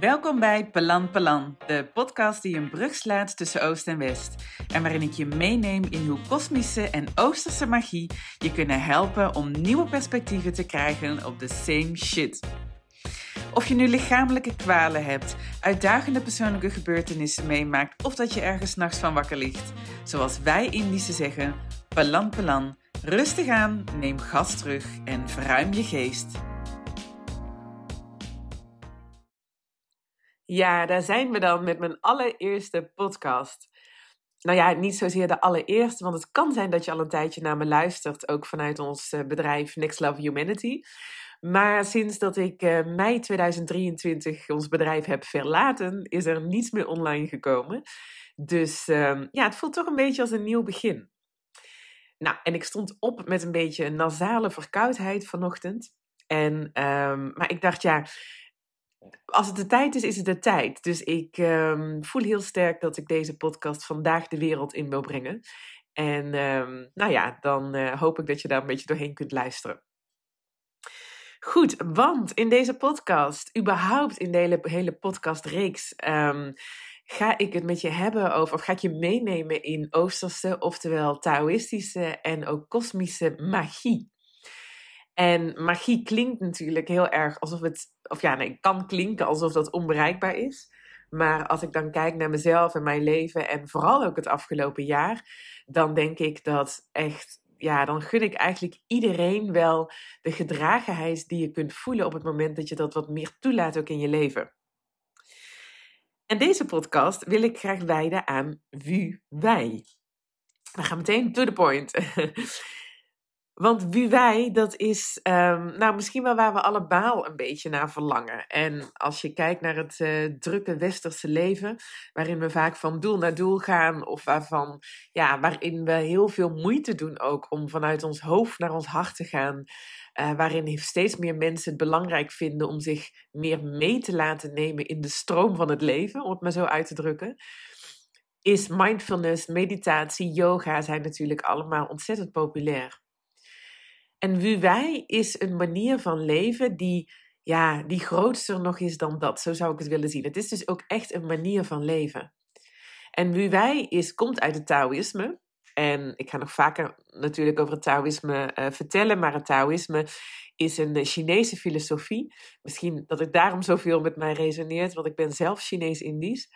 Welkom bij Pelan Pelan, de podcast die een brug slaat tussen Oost en West. En waarin ik je meeneem in hoe kosmische en oosterse magie je kunnen helpen om nieuwe perspectieven te krijgen op de same shit. Of je nu lichamelijke kwalen hebt, uitdagende persoonlijke gebeurtenissen meemaakt of dat je ergens nachts van wakker ligt. Zoals wij Indische zeggen, Pelan Pelan, rustig aan, neem gas terug en verruim je geest. Ja, daar zijn we dan met mijn allereerste podcast. Nou ja, niet zozeer de allereerste, want het kan zijn dat je al een tijdje naar me luistert, ook vanuit ons eh, bedrijf Next Love Humanity. Maar sinds dat ik uh, mei 2023 ons bedrijf heb verlaten, is er niets meer online gekomen. Dus uh, ja, het voelt toch een beetje als een nieuw begin. Nou, en ik stond op met een beetje nasale verkoudheid vanochtend. En, um, maar ik dacht, ja, als het de tijd is, is het de tijd. Dus ik um, voel heel sterk dat ik deze podcast vandaag de wereld in wil brengen. En um, nou ja, dan uh, hoop ik dat je daar een beetje doorheen kunt luisteren. Goed, want in deze podcast, überhaupt in de hele, hele podcastreeks, um, ga ik het met je hebben over, of ga ik je meenemen in Oosterse, oftewel Taoïstische en ook kosmische magie. En magie klinkt natuurlijk heel erg alsof het, of ja, nee, kan klinken alsof dat onbereikbaar is. Maar als ik dan kijk naar mezelf en mijn leven en vooral ook het afgelopen jaar, dan denk ik dat echt, ja, dan gun ik eigenlijk iedereen wel de gedragenheid die je kunt voelen op het moment dat je dat wat meer toelaat ook in je leven. En deze podcast wil ik graag wijden aan wie wij. We gaan meteen to the point. Want wie wij, dat is um, nou misschien wel waar we allemaal een beetje naar verlangen. En als je kijkt naar het uh, drukke westerse leven, waarin we vaak van doel naar doel gaan, of waarvan, ja, waarin we heel veel moeite doen ook om vanuit ons hoofd naar ons hart te gaan. Uh, waarin steeds meer mensen het belangrijk vinden om zich meer mee te laten nemen in de stroom van het leven, om het maar zo uit te drukken is mindfulness, meditatie, yoga zijn natuurlijk allemaal ontzettend populair. En wie wij is een manier van leven die, ja, die grootster nog is dan dat. Zo zou ik het willen zien. Het is dus ook echt een manier van leven. En wie wij is, komt uit het Taoïsme. En ik ga nog vaker natuurlijk over het Taoïsme uh, vertellen, maar het Taoïsme is een Chinese filosofie. Misschien dat het daarom zoveel met mij resoneert, want ik ben zelf Chinees-Indisch.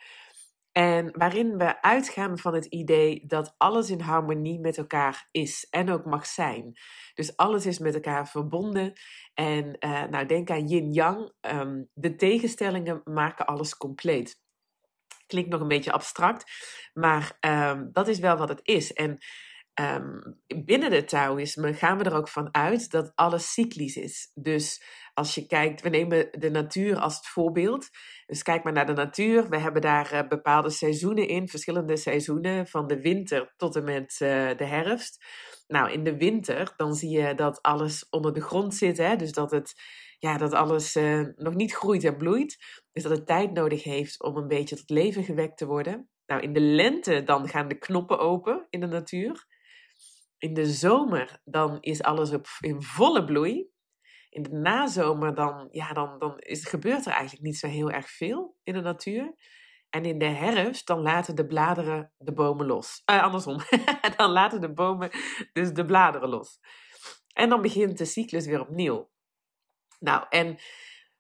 En waarin we uitgaan van het idee dat alles in harmonie met elkaar is en ook mag zijn. Dus alles is met elkaar verbonden. En uh, nou, denk aan yin-yang. Um, de tegenstellingen maken alles compleet. Klinkt nog een beetje abstract, maar um, dat is wel wat het is. En um, binnen het Taoïsme gaan we er ook van uit dat alles cyclisch is. Dus als je kijkt, we nemen de natuur als het voorbeeld. Dus kijk maar naar de natuur. We hebben daar uh, bepaalde seizoenen in, verschillende seizoenen, van de winter tot en met uh, de herfst. Nou, in de winter, dan zie je dat alles onder de grond zit. Hè? Dus dat, het, ja, dat alles uh, nog niet groeit en bloeit. Dus dat het tijd nodig heeft om een beetje tot leven gewekt te worden. Nou, in de lente dan gaan de knoppen open in de natuur. In de zomer dan is alles op, in volle bloei in de nazomer dan, ja, dan, dan is, gebeurt er eigenlijk niet zo heel erg veel in de natuur. En in de herfst, dan laten de bladeren de bomen los. Uh, andersom, dan laten de bomen dus de bladeren los. En dan begint de cyclus weer opnieuw. Nou, en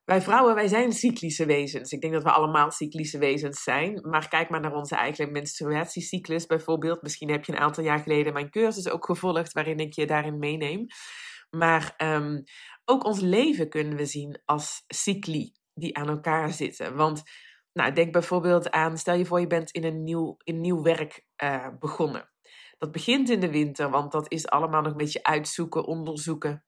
wij vrouwen, wij zijn cyclische wezens. Ik denk dat we allemaal cyclische wezens zijn. Maar kijk maar naar onze eigen menstruatiecyclus bijvoorbeeld. Misschien heb je een aantal jaar geleden mijn cursus ook gevolgd, waarin ik je daarin meeneem. Maar um, ook ons leven kunnen we zien als cycli die aan elkaar zitten. Want nou, denk bijvoorbeeld aan, stel je voor je bent in een nieuw, in nieuw werk uh, begonnen. Dat begint in de winter, want dat is allemaal nog een beetje uitzoeken, onderzoeken.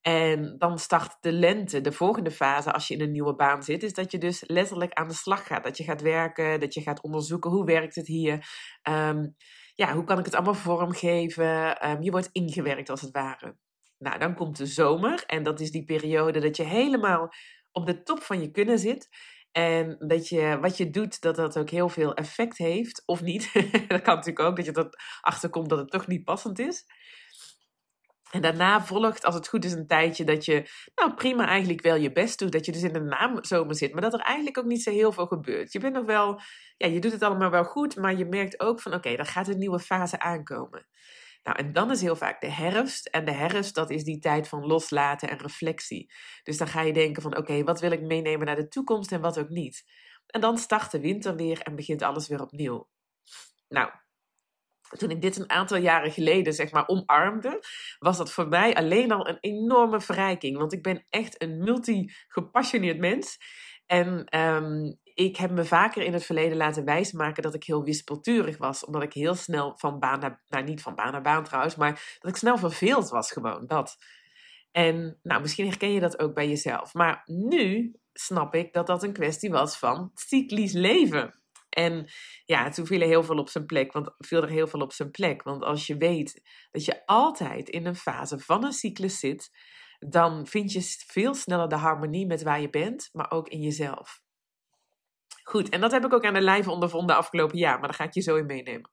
En dan start de lente, de volgende fase als je in een nieuwe baan zit, is dat je dus letterlijk aan de slag gaat. Dat je gaat werken, dat je gaat onderzoeken hoe werkt het hier. Um, ja, hoe kan ik het allemaal vormgeven? Um, je wordt ingewerkt als het ware. Nou, dan komt de zomer en dat is die periode dat je helemaal op de top van je kunnen zit. En dat je wat je doet, dat dat ook heel veel effect heeft, of niet. dat kan natuurlijk ook, dat je erachter komt dat het toch niet passend is. En daarna volgt, als het goed is, een tijdje dat je, nou prima, eigenlijk wel je best doet. Dat je dus in de naamzomer zit, maar dat er eigenlijk ook niet zo heel veel gebeurt. Je bent nog wel, ja, je doet het allemaal wel goed, maar je merkt ook van, oké, okay, gaat een nieuwe fase aankomen. Nou, en dan is heel vaak de herfst. En de herfst, dat is die tijd van loslaten en reflectie. Dus dan ga je denken van, oké, wat wil ik meenemen naar de toekomst en wat ook niet. En dan start de winter weer en begint alles weer opnieuw. Nou, toen ik dit een aantal jaren geleden zeg maar omarmde, was dat voor mij alleen al een enorme verrijking. Want ik ben echt een multi-gepassioneerd mens. En um, ik heb me vaker in het verleden laten wijsmaken dat ik heel wispelturig was. Omdat ik heel snel van baan naar, nou niet van baan naar baan trouwens, maar dat ik snel verveeld was gewoon, dat. En nou, misschien herken je dat ook bij jezelf. Maar nu snap ik dat dat een kwestie was van cyclisch leven. En ja, toen viel er heel veel op zijn plek. Want viel er heel veel op zijn plek. Want als je weet dat je altijd in een fase van een cyclus zit, dan vind je veel sneller de harmonie met waar je bent, maar ook in jezelf. Goed, en dat heb ik ook aan de lijve ondervonden afgelopen jaar, maar daar ga ik je zo in meenemen.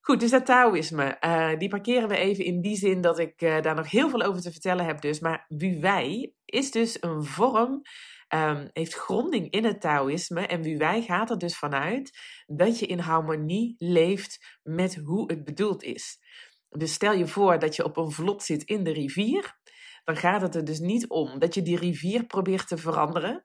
Goed, dus dat Taoïsme, uh, die parkeren we even in die zin dat ik uh, daar nog heel veel over te vertellen heb. Dus. Maar wij is dus een vorm um, heeft gronding in het Taoïsme. En wie wij gaat er dus vanuit dat je in harmonie leeft met hoe het bedoeld is. Dus stel je voor dat je op een vlot zit in de rivier. Dan gaat het er dus niet om dat je die rivier probeert te veranderen.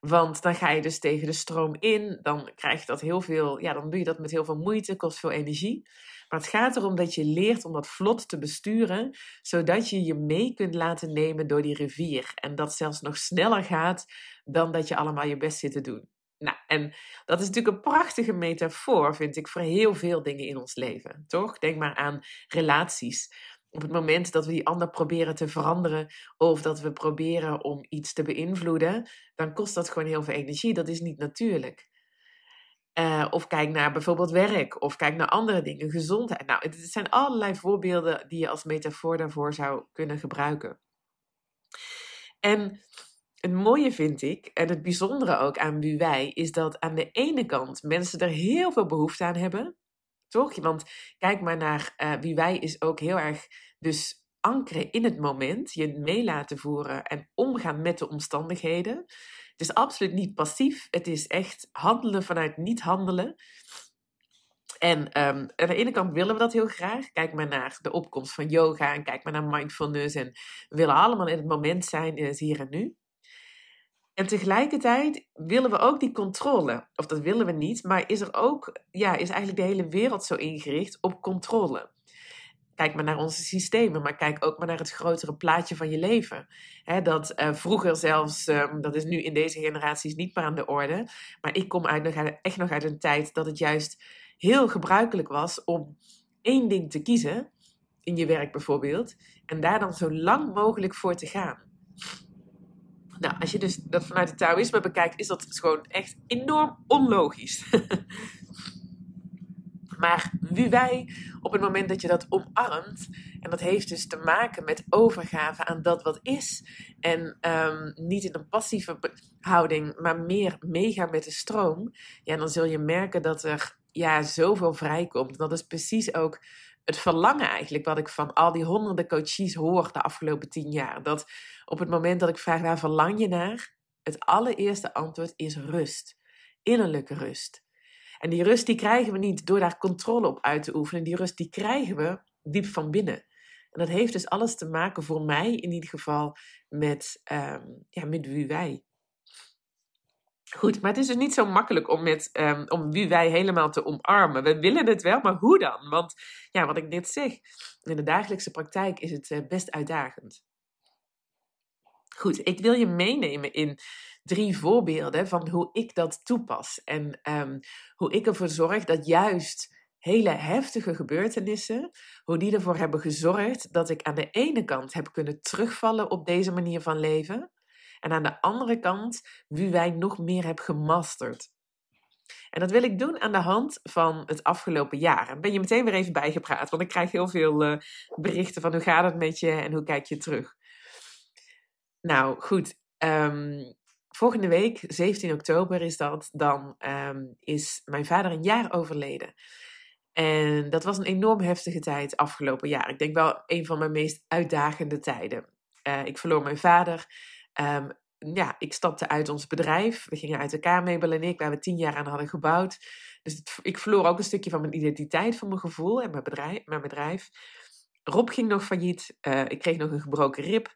Want dan ga je dus tegen de stroom in. Dan krijg je dat heel veel. Ja, dan doe je dat met heel veel moeite, kost veel energie. Maar het gaat erom dat je leert om dat vlot te besturen, zodat je je mee kunt laten nemen door die rivier. En dat zelfs nog sneller gaat dan dat je allemaal je best zit te doen. Nou, en dat is natuurlijk een prachtige metafoor, vind ik, voor heel veel dingen in ons leven. Toch? Denk maar aan relaties. Op het moment dat we die ander proberen te veranderen of dat we proberen om iets te beïnvloeden, dan kost dat gewoon heel veel energie. Dat is niet natuurlijk. Uh, of kijk naar bijvoorbeeld werk, of kijk naar andere dingen, gezondheid. Nou, het, zijn allerlei voorbeelden die je als metafoor daarvoor zou kunnen gebruiken. En het mooie vind ik, en het bijzondere ook aan Buwei, is dat aan de ene kant mensen er heel veel behoefte aan hebben. Toch? Want kijk maar naar uh, wie wij is ook heel erg dus ankeren in het moment, je mee laten voeren en omgaan met de omstandigheden. Het is absoluut niet passief, het is echt handelen vanuit niet handelen. En um, aan de ene kant willen we dat heel graag. Kijk maar naar de opkomst van yoga en kijk maar naar mindfulness. En we willen allemaal in het moment zijn, in het hier en nu. En tegelijkertijd willen we ook die controle. Of dat willen we niet, maar is er ook, ja, is eigenlijk de hele wereld zo ingericht op controle. Kijk maar naar onze systemen, maar kijk ook maar naar het grotere plaatje van je leven. dat uh, vroeger zelfs, um, dat is nu in deze generaties niet meer aan de orde. Maar ik kom uit, echt nog uit een tijd dat het juist heel gebruikelijk was om één ding te kiezen, in je werk bijvoorbeeld, en daar dan zo lang mogelijk voor te gaan. Nou, als je dus dat vanuit het Taoïsme bekijkt, is dat gewoon echt enorm onlogisch. maar wie wij, op het moment dat je dat omarmt, en dat heeft dus te maken met overgave aan dat wat is, en um, niet in een passieve houding, maar meer meegaan met de stroom, ja, dan zul je merken dat er ja, zoveel vrijkomt. Dat is precies ook het verlangen eigenlijk wat ik van al die honderden coaches hoor de afgelopen tien jaar. Dat op het moment dat ik vraag waar verlang je naar, het allereerste antwoord is rust. Innerlijke rust. En die rust die krijgen we niet door daar controle op uit te oefenen. Die rust die krijgen we diep van binnen. En dat heeft dus alles te maken voor mij in ieder geval met, um, ja, met wie wij. Goed, maar het is dus niet zo makkelijk om, met, um, om wie wij helemaal te omarmen. We willen het wel, maar hoe dan? Want ja, wat ik net zeg, in de dagelijkse praktijk is het uh, best uitdagend. Goed, ik wil je meenemen in drie voorbeelden van hoe ik dat toepas. En um, hoe ik ervoor zorg dat juist hele heftige gebeurtenissen, hoe die ervoor hebben gezorgd dat ik aan de ene kant heb kunnen terugvallen op deze manier van leven. En aan de andere kant wie wij nog meer heb gemasterd. En dat wil ik doen aan de hand van het afgelopen jaar. En ben je meteen weer even bijgepraat, want ik krijg heel veel uh, berichten van hoe gaat het met je en hoe kijk je terug. Nou goed, um, volgende week, 17 oktober is dat, dan um, is mijn vader een jaar overleden. En dat was een enorm heftige tijd afgelopen jaar. Ik denk wel een van mijn meest uitdagende tijden. Uh, ik verloor mijn vader. Um, ja, ik stapte uit ons bedrijf. We gingen uit elkaar, Mabel en ik, waar we tien jaar aan hadden gebouwd. Dus ik verloor ook een stukje van mijn identiteit, van mijn gevoel en mijn bedrijf. Mijn bedrijf. Rob ging nog failliet. Uh, ik kreeg nog een gebroken rib.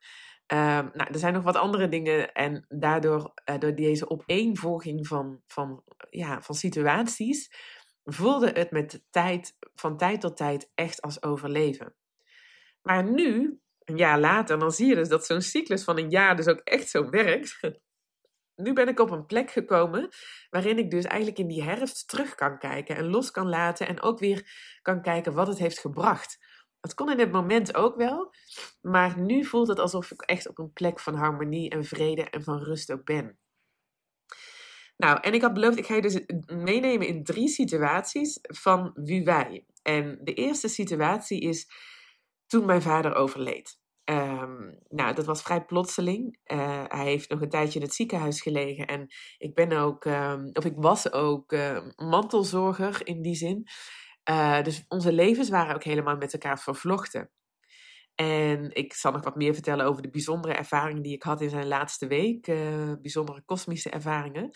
Uh, nou, er zijn nog wat andere dingen. En daardoor, uh, door deze opeenvolging van, van, ja, van situaties, voelde het met tijd, van tijd tot tijd echt als overleven. Maar nu, een jaar later, dan zie je dus dat zo'n cyclus van een jaar dus ook echt zo werkt. Nu ben ik op een plek gekomen waarin ik dus eigenlijk in die herfst terug kan kijken en los kan laten en ook weer kan kijken wat het heeft gebracht. Het kon in het moment ook wel, maar nu voelt het alsof ik echt op een plek van harmonie en vrede en van rust ook ben. Nou, en ik had beloofd, ik ga je dus meenemen in drie situaties van wie wij. En de eerste situatie is toen mijn vader overleed. Um, nou, dat was vrij plotseling. Uh, hij heeft nog een tijdje in het ziekenhuis gelegen. En ik ben ook, um, of ik was ook uh, mantelzorger in die zin. Uh, dus onze levens waren ook helemaal met elkaar vervlochten. En ik zal nog wat meer vertellen over de bijzondere ervaringen die ik had in zijn laatste week. bijzondere kosmische ervaringen.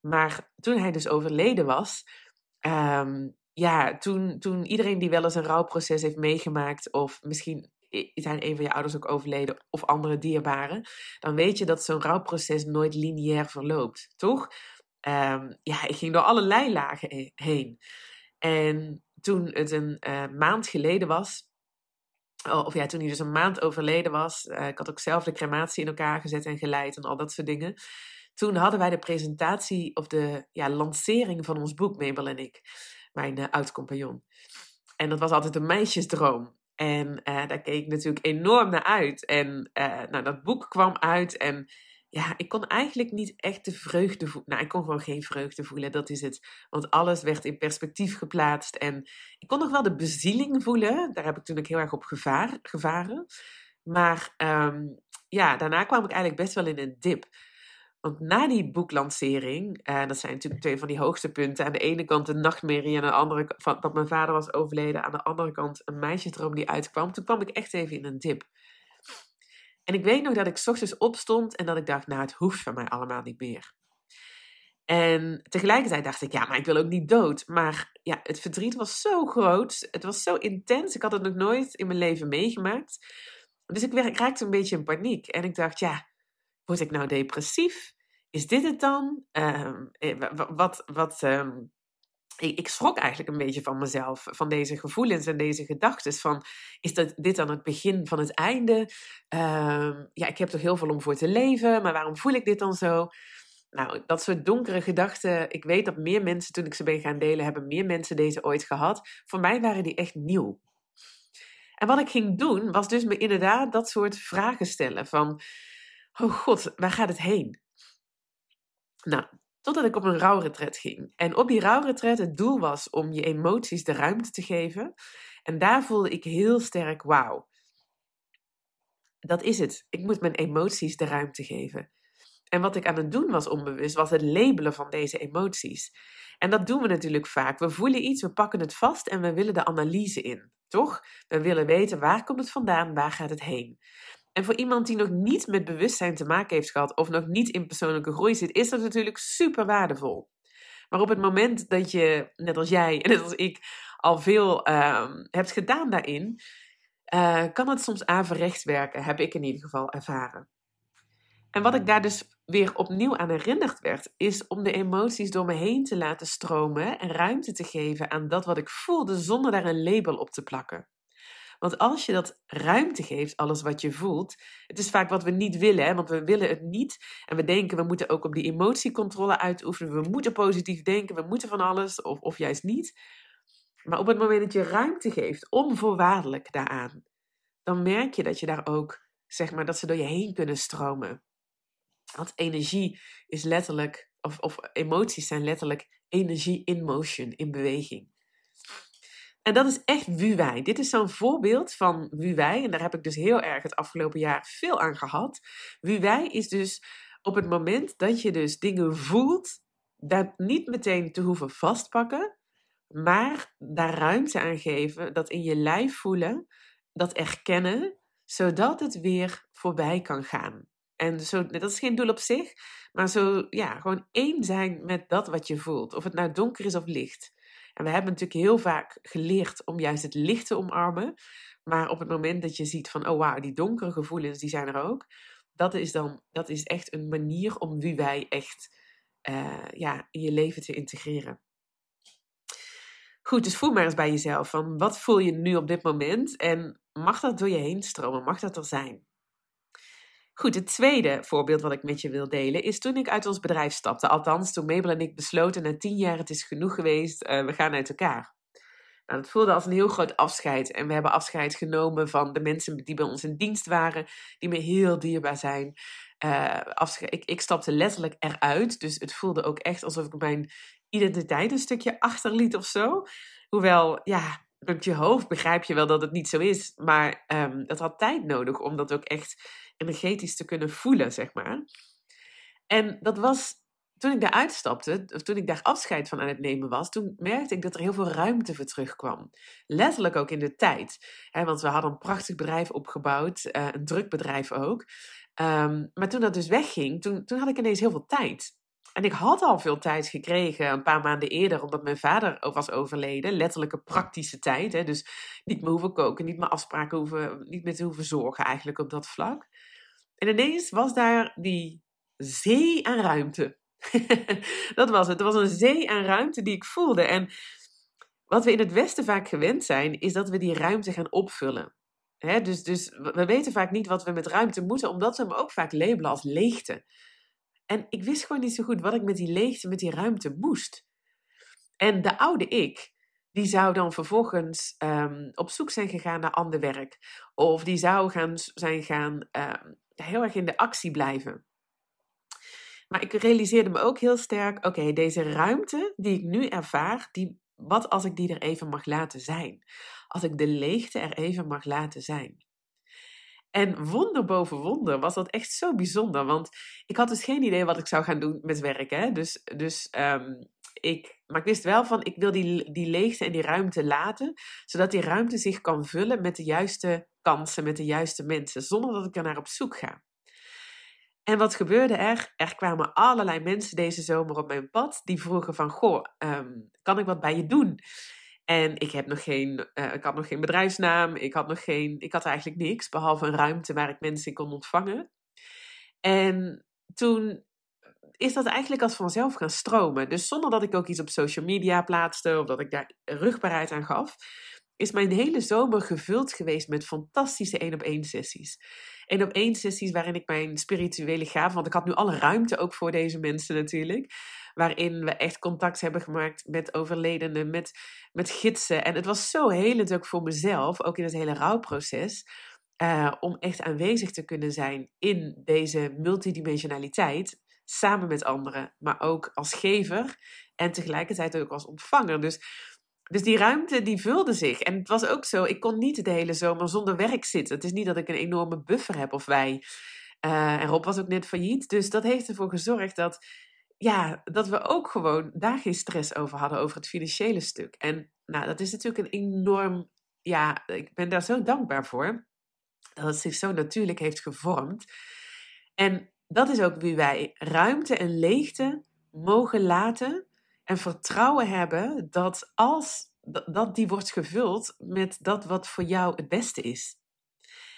Maar toen hij dus overleden was, um, ja, toen, toen iedereen die wel eens een rouwproces heeft meegemaakt, of misschien zijn een van je ouders ook overleden, of andere dierbaren, dan weet je dat zo'n rouwproces nooit lineair verloopt, toch? Um, ja, ik ging door allerlei lagen heen. En toen het een uh, maand geleden was, of ja, toen hij dus een maand overleden was, uh, ik had ook zelf de crematie in elkaar gezet en geleid en al dat soort dingen. Toen hadden wij de presentatie of de ja, lancering van ons boek, Mabel en ik mijn uh, oud-compagnon. En dat was altijd een meisjesdroom. En daar keek ik natuurlijk enorm naar uit. En nou, dat boek kwam uit en ja, ik kon eigenlijk niet echt de vreugde voelen. Nou, ik kon gewoon geen vreugde voelen, dat is het. Want alles werd in perspectief geplaatst. En ik kon nog wel de bezieling voelen. Daar heb ik toen ook heel erg op gevaar, gevaren. Maar um, ja, daarna kwam ik eigenlijk best wel in een dip. Want na die boeklancering, uh, dat zijn natuurlijk twee van die hoogste punten. Aan de ene kant een nachtmerrie en aan de andere kant dat mijn vader was overleden. Aan de andere kant een meisjesdroom die uitkwam. Toen kwam ik echt even in een dip. En ik weet nog dat ik s ochtends opstond en dat ik dacht, nou het hoeft van mij allemaal niet meer. En tegelijkertijd dacht ik, ja, maar ik wil ook niet dood. Maar ja, het verdriet was zo groot. Het was zo intens. Ik had het nog nooit in mijn leven meegemaakt. Dus ik raakte een beetje in paniek. En ik dacht, ja, word ik nou depressief? Is dit het dan? Um, wat, wat, um, ik, ik, schrok eigenlijk een beetje van mezelf, van deze gevoelens en deze gedachten. Van, is dat, dit dan het begin van het einde? Um, ja, ik heb toch heel veel om voor te leven, maar waarom voel ik dit dan zo? Nou, dat soort donkere gedachten, ik weet dat meer mensen, toen ik ze ben gaan delen, hebben meer mensen deze ooit gehad. Voor mij waren die echt nieuw. En wat ik ging doen, was dus me inderdaad dat soort vragen stellen van oh god, waar gaat het heen? Nou, totdat ik op een rouwretret ging. En op die rouwretret het doel was om je emoties de ruimte te geven. En daar voelde ik heel sterk, wauw. Dat is het. Ik moet mijn emoties de ruimte geven. En wat ik aan het doen was onbewust, was het labelen van deze emoties. En dat doen we natuurlijk vaak. We voelen iets, we pakken het vast en we willen de analyse in. Toch? We willen weten waar komt het vandaan, waar gaat het heen. En voor iemand die nog niet met bewustzijn te maken heeft gehad of nog niet in persoonlijke groei zit, is dat natuurlijk super waardevol. Maar op het moment dat je, net als jij en net als ik, al veel uh, hebt gedaan daarin, uh, kan het soms averechts werken, heb ik in ieder geval ervaren. En wat ik daar dus weer opnieuw aan herinnerd werd, is om de emoties door me heen te laten stromen en ruimte te geven aan dat wat ik voelde, zonder daar een label op te plakken. Want als je dat ruimte geeft, alles wat je voelt, het is vaak wat we niet willen, hè? want we willen het niet. En we denken, we moeten ook op die emotiecontrole uitoefenen. We moeten positief denken, we moeten van alles, of, of juist niet. Maar op het moment dat je ruimte geeft, onvoorwaardelijk daaraan, dan merk je dat je daar ook, zeg maar, dat ze door je heen kunnen stromen. Want energie is letterlijk, of, of emoties zijn letterlijk energie in motion, in beweging. En dat is echt wie wij. Dit is zo'n voorbeeld van wie wij. En daar heb ik dus heel erg het afgelopen jaar veel aan gehad. Wie wij is dus op het moment dat je dus dingen voelt, dat niet meteen te hoeven vastpakken, Maar daar ruimte aan geven, dat in je lijf voelen, dat erkennen, zodat het weer voorbij kan gaan. En zo, dat is geen doel op zich, maar zo, ja, gewoon één zijn met dat wat je voelt. Of het nou donker is of licht. En we hebben natuurlijk heel vaak geleerd om juist het licht te omarmen. Maar op het moment dat je ziet van, oh wauw, die donkere gevoelens, die zijn er ook. Dat is dan, dat is echt een manier om wie wij echt uh, ja, in je leven te integreren. Goed, dus voel maar eens bij jezelf van wat voel je nu op dit moment en mag dat door je heen stromen? Mag dat er zijn? Goed, het tweede voorbeeld wat ik met je wil delen is toen ik uit ons bedrijf stapte. Althans, toen Mabel en ik besloten na tien jaar het is genoeg geweest, uh, we gaan uit elkaar. Nou, dat voelde als een heel groot afscheid. En we hebben afscheid genomen van de mensen die bij ons in dienst waren, die me heel dierbaar zijn. Uh, ik, ik stapte letterlijk eruit, dus het voelde ook echt alsof ik mijn identiteit een stukje achterliet of zo. Hoewel, ja, met je hoofd begrijp je wel dat het niet zo is. Maar dat had tijd nodig om dat ook echt energetisch te kunnen voelen, zeg maar. En dat was toen ik daar uitstapte, of toen ik daar afscheid van aan het nemen was, toen merkte ik dat er heel veel ruimte voor terugkwam. Letterlijk ook in de tijd. Want we hadden een prachtig bedrijf opgebouwd, uh, een druk bedrijf ook. Um, maar toen dat dus wegging, toen, toen had ik ineens heel veel tijd. En ik had al veel tijd gekregen, een paar maanden eerder, omdat mijn vader was overleden. Letterlijke praktische tijd. Hè? Dus niet meer hoeven koken, niet meer afspraken hoeven, niet meer te hoeven zorgen eigenlijk op dat vlak. En ineens was daar die zee aan ruimte. dat was het. Er was een zee aan ruimte die ik voelde. En wat we in het Westen vaak gewend zijn, is dat we die ruimte gaan opvullen. dus, dus we weten vaak niet wat we met ruimte moeten, omdat we hem ook vaak labelen als leegte. En ik wist gewoon niet zo goed wat ik met die leegte, met die ruimte moest. En de oude ik, die zou dan vervolgens um, op zoek zijn gegaan naar ander werk. Of die zou gaan, zijn gaan um, heel erg in de actie blijven. Maar ik realiseerde me ook heel sterk: oké, deze ruimte die ik nu ervaar, die, wat als ik die er even mag laten zijn? Als ik de leegte er even mag laten zijn. En wonder boven wonder was dat echt zo bijzonder. Want ik had dus geen idee wat ik zou gaan doen met werk. Hè? Dus, dus um, ik, maar ik wist wel van, ik wil die, die leegte en die ruimte laten. Zodat die ruimte zich kan vullen met de juiste kansen, met de juiste mensen. Zonder dat ik er naar op zoek ga. En wat gebeurde er? Er kwamen allerlei mensen deze zomer op mijn pad die vroegen van, goh, um, kan ik wat bij je doen? En ik, heb nog geen, uh, ik had nog geen bedrijfsnaam, ik had, nog geen, ik had eigenlijk niks, behalve een ruimte waar ik mensen kon ontvangen. En toen is dat eigenlijk als vanzelf gaan stromen. Dus zonder dat ik ook iets op social media plaatste of dat ik daar rugbaarheid aan gaf, is mijn hele zomer gevuld geweest met fantastische één op één sessies. Één op één sessies waarin ik mijn spirituele gaven, want ik had nu alle ruimte ook voor deze mensen natuurlijk, waarin we echt contact hebben gemaakt met overledenen, met, met gidsen. En het was zo helend ook voor mezelf, ook in het hele rouwproces. Uh, om echt aanwezig te kunnen zijn in deze multidimensionaliteit, samen met anderen, maar ook als gever en tegelijkertijd ook als ontvanger. Dus dus die ruimte die vulde zich. En het was ook zo, ik kon niet de hele zomer zonder werk zitten. Het is niet dat ik een enorme buffer heb of wij. Uh, en Rob was ook net failliet. Dus dat heeft ervoor gezorgd dat, ja, dat we ook gewoon daar geen stress over hadden, over het financiële stuk. En nou, dat is natuurlijk een enorm, ja, ik ben daar zo dankbaar voor. Dat het zich zo natuurlijk heeft gevormd. En dat is ook wie wij ruimte en leegte mogen laten en vertrouwen hebben dat als dat die wordt gevuld met dat wat voor jou het beste is.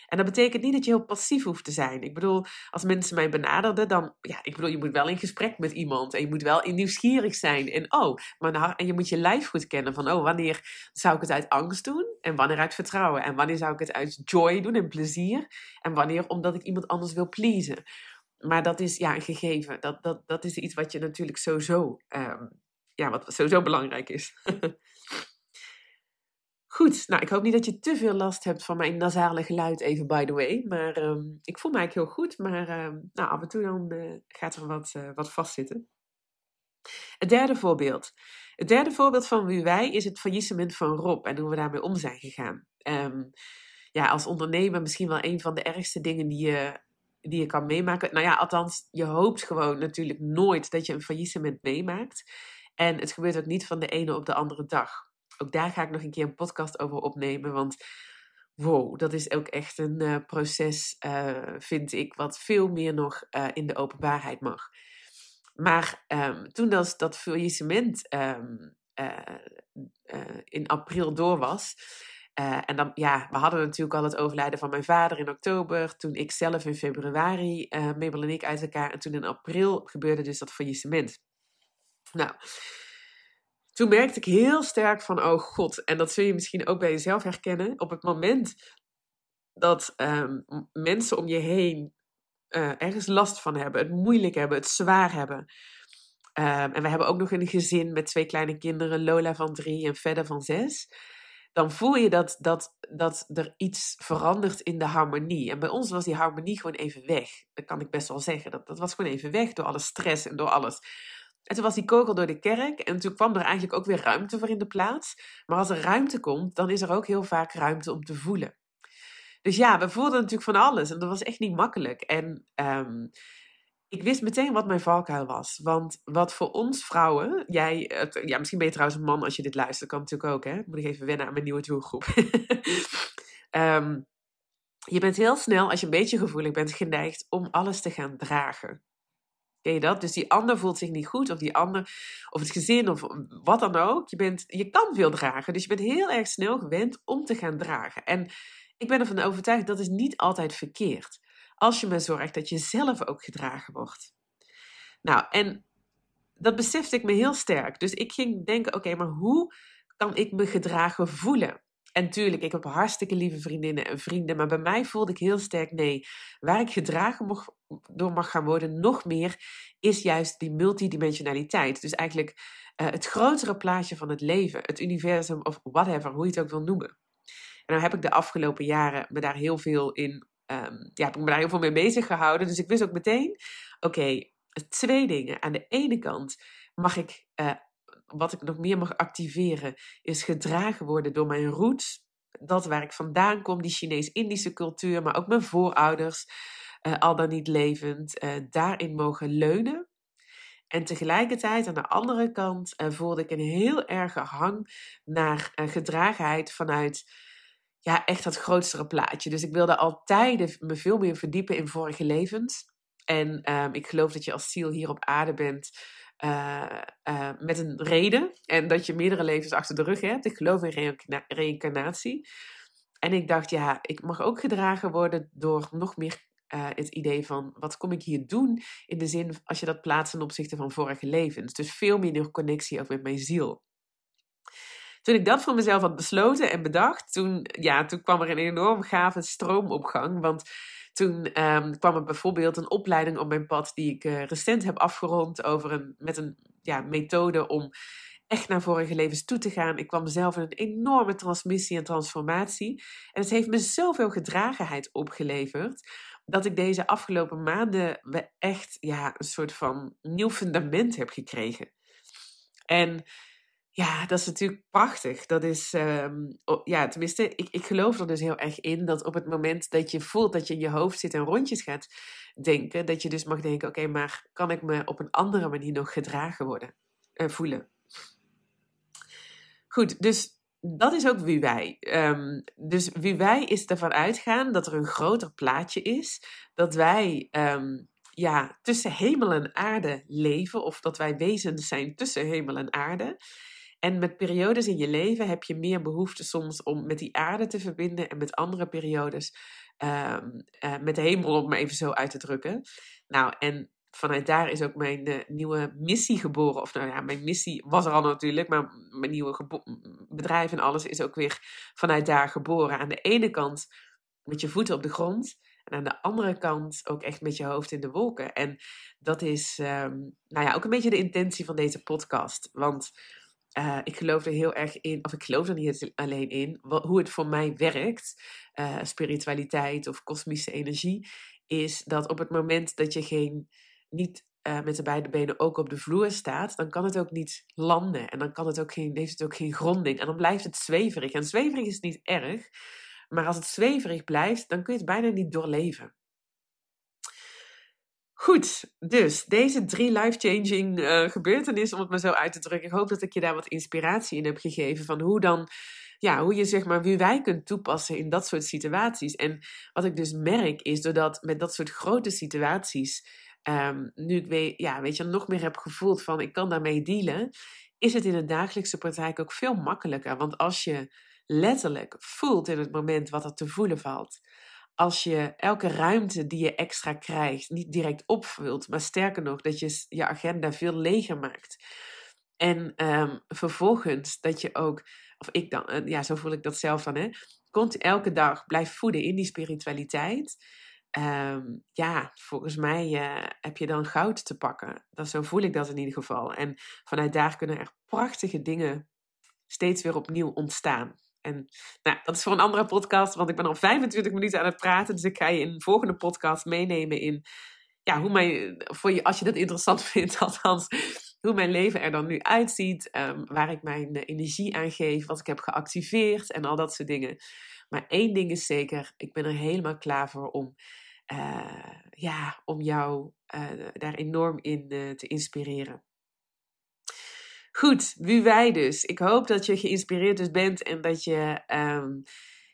En dat betekent niet dat je heel passief hoeft te zijn. Ik bedoel, als mensen mij benaderden, dan, ja, ik bedoel, je moet wel in gesprek met iemand en je moet wel nieuwsgierig zijn. En oh, maar nou, en je moet je lijf goed kennen van, oh, wanneer zou ik het uit angst doen en wanneer uit vertrouwen? En wanneer zou ik het uit joy doen en plezier? En wanneer omdat ik iemand anders wil pleasen? Maar dat is ja, een gegeven. Dat, dat, dat is iets wat je natuurlijk sowieso um, ja, wat sowieso belangrijk is. Goed, nou ik hoop niet dat je te veel last hebt van mijn nasale geluid, even by the way. Maar um, ik voel me eigenlijk heel goed, maar um, nou, af en toe dan uh, gaat er wat, uh, wat vastzitten. Het derde voorbeeld. Het derde voorbeeld van wie wij is het faillissement van Rob en hoe we daarmee om zijn gegaan. Um, ja, als ondernemer misschien wel een van de ergste dingen die je, die je kan meemaken. Nou ja, althans, je hoopt gewoon natuurlijk nooit dat je een faillissement meemaakt. En het gebeurt ook niet van de ene op de andere dag. ook daar ga ik nog een keer een podcast over opnemen. Want wow, dat is ook echt een uh, proces, uh, vind ik, wat veel meer nog uh, in de openbaarheid mag. Maar um, toen dat, dat faillissement um, in april door was. en dan, ja, we hadden natuurlijk al het overlijden van mijn vader in oktober. Toen ik zelf in februari, Mabel en ik uit elkaar. En toen in april gebeurde dus dat faillissement. Nou, toen merkte ik heel sterk van, oh god, en dat zul je misschien ook bij jezelf herkennen. Op het moment dat um, mensen om je heen uh, ergens last van hebben, het moeilijk hebben, het zwaar hebben. Um, en we hebben ook nog een gezin met twee kleine kinderen, Lola van drie en Fedda van zes. Dan voel je dat, dat, dat er iets verandert in de harmonie. En bij ons was die harmonie gewoon even weg. Dat kan ik best wel zeggen. Dat, dat was gewoon even weg door alle stress en door alles. En toen was die kogel door de kerk en toen kwam er eigenlijk ook weer ruimte voor in de plaats. Maar als er ruimte komt, dan is er ook heel vaak ruimte om te voelen. Dus ja, we voelden natuurlijk van alles en dat was echt niet makkelijk. En um, ik wist meteen wat mijn valkuil was. Want wat voor ons vrouwen, jij, ja, misschien ben je trouwens een man als je dit luistert, kan natuurlijk ook, hè? Moet ik even wennen aan mijn nieuwe doelgroep. um, je bent heel snel, als je een beetje gevoelig bent, geneigd om alles te gaan dragen. Ken dat? Dus die ander voelt zich niet goed, of die ander, of het gezin, of wat dan ook. Je, bent, je kan veel dragen, dus je bent heel erg snel gewend om te gaan dragen. En ik ben ervan overtuigd dat is niet altijd verkeerd. Als je maar zorgt dat je zelf ook gedragen wordt. Nou, en dat besefte ik me heel sterk. Dus ik ging denken: oké, maar hoe kan ik me gedragen voelen? En tuurlijk, ik heb hartstikke lieve vriendinnen en vrienden, maar bij mij voelde ik heel sterk nee. Waar ik gedragen mag, door mag gaan worden, nog meer, is juist die multidimensionaliteit. Dus eigenlijk uh, het grotere plaatje van het leven, het universum of whatever, hoe je het ook wil noemen. En dan heb ik de afgelopen jaren me daar heel veel in, um, ja, heb ik me daar heel veel mee bezig gehouden. Dus ik wist ook meteen, oké, twee dingen. Aan de ene kant mag ik uh, wat ik nog meer mag activeren, is gedragen worden door mijn roots. Dat waar ik vandaan kom, die Chinees-Indische cultuur, maar ook mijn voorouders, uh, al dan niet levend, uh, daarin mogen leunen. En tegelijkertijd aan de andere kant uh, voelde ik een heel erge hang naar gedragenheid vanuit ja, echt dat grootste plaatje. Dus ik wilde altijd me veel meer verdiepen in vorige levens. En um, ik geloof dat je als ziel hier op aarde bent uh, met een reden. En dat je meerdere levens achter de rug hebt. Ik geloof in reïncarnatie. En ik dacht, ja, ik mag ook gedragen worden door nog meer uh, het idee van wat kom ik hier doen? In de zin, als je dat plaatst ten opzichte van vorige levens. Dus veel meer connectie ook met mijn ziel. Toen ik dat voor mezelf had besloten en bedacht, toen, ja, toen kwam er een enorm gave stroomopgang. Want toen um, kwam er bijvoorbeeld een opleiding op mijn pad die ik uh, recent heb afgerond over een, met een ja, methode om echt naar vorige levens toe te gaan. Ik kwam zelf in een enorme transmissie en transformatie. En het heeft me zoveel gedragenheid opgeleverd. Dat ik deze afgelopen maanden echt ja, een soort van nieuw fundament heb gekregen. En ja, dat is natuurlijk prachtig. Dat is, um, ja, tenminste, ik, ik geloof er dus heel erg in dat op het moment dat je voelt dat je in je hoofd zit en rondjes gaat denken, dat je dus mag denken: oké, maar kan ik me op een andere manier nog gedragen worden, uh, voelen? Goed, dus dat is ook wie wij. Um, dus wie wij is ervan uitgaan dat er een groter plaatje is, dat wij. Um, ja, tussen hemel en aarde leven, of dat wij wezens zijn tussen hemel en aarde. En met periodes in je leven heb je meer behoefte soms om met die aarde te verbinden en met andere periodes uh, uh, met de hemel, om maar even zo uit te drukken. Nou, en vanuit daar is ook mijn uh, nieuwe missie geboren. Of nou ja, mijn missie was er al natuurlijk, maar mijn nieuwe bedrijf en alles is ook weer vanuit daar geboren. Aan de ene kant met je voeten op de grond. En aan de andere kant ook echt met je hoofd in de wolken. En dat is, um, nou ja, ook een beetje de intentie van deze podcast. Want uh, ik geloof er heel erg in, of ik geloof er niet alleen in, hoe het voor mij werkt, uh, spiritualiteit of kosmische energie, is dat op het moment dat je geen, niet uh, met de beide benen ook op de vloer staat, dan kan het ook niet landen en dan kan het ook geen, heeft het ook geen gronding en dan blijft het zweverig. En zweverig is niet erg, maar als het zweverig blijft, dan kun je het bijna niet doorleven. Goed, dus deze drie life-changing uh, gebeurtenissen, om het maar zo uit te drukken. Ik hoop dat ik je daar wat inspiratie in heb gegeven van hoe dan, ja, hoe je zeg maar wie wij kunt toepassen in dat soort situaties. En wat ik dus merk is doordat met dat soort grote situaties, um, nu ik weet, ja, weet je, nog meer heb gevoeld van ik kan daarmee dealen, is het in de dagelijkse praktijk ook veel makkelijker. Want als je letterlijk voelt in het moment wat er te voelen valt als je elke ruimte die je extra krijgt niet direct opvult, maar sterker nog, dat je je agenda veel leger maakt. En um, vervolgens dat je ook, of ik dan, eh, ja, zo voel ik dat zelf dan, hè, komt elke dag blijf voeden in die spiritualiteit. Um, ja, volgens mij uh, heb je dan goud te pakken. Dat, zo voel ik dat in ieder geval. En vanuit daar kunnen er prachtige dingen steeds weer opnieuw ontstaan. En nou, dat is voor een andere podcast, want ik ben al 25 minuten aan het praten. Dus ik ga je in een volgende podcast meenemen in ja, hoe mijn, voor je, als je dat interessant vindt, althans, hoe mijn leven er dan nu uitziet. Um, waar ik mijn eh, energie aan geef, wat ik heb geactiveerd en al dat soort dingen. Maar één ding is zeker, ik ben er helemaal klaar voor om, uh, ja, om jou uh, daar enorm in te inspireren. Goed, wie wij dus. Ik hoop dat je geïnspireerd dus bent en dat je um,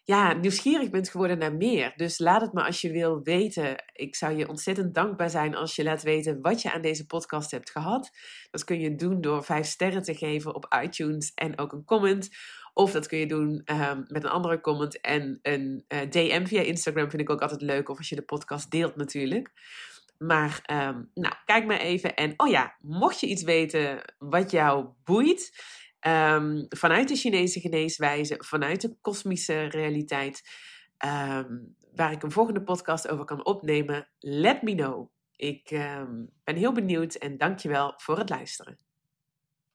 ja, nieuwsgierig bent geworden naar meer. Dus laat het me als je wil weten. Ik zou je ontzettend dankbaar zijn als je laat weten wat je aan deze podcast hebt gehad. Dat kun je doen door vijf sterren te geven op iTunes en ook een comment. Of dat kun je doen um, met een andere comment en een eh, DM via Instagram. Vind ik ook altijd leuk. Of als je de podcast deelt natuurlijk. Maar um, nou, kijk maar even. En oh ja, mocht je iets weten wat jou boeit, um, vanuit de Chinese geneeswijze, vanuit de kosmische realiteit, um, waar ik een volgende podcast over kan opnemen, let me know. Ik ben heel benieuwd en dankjewel voor het luisteren.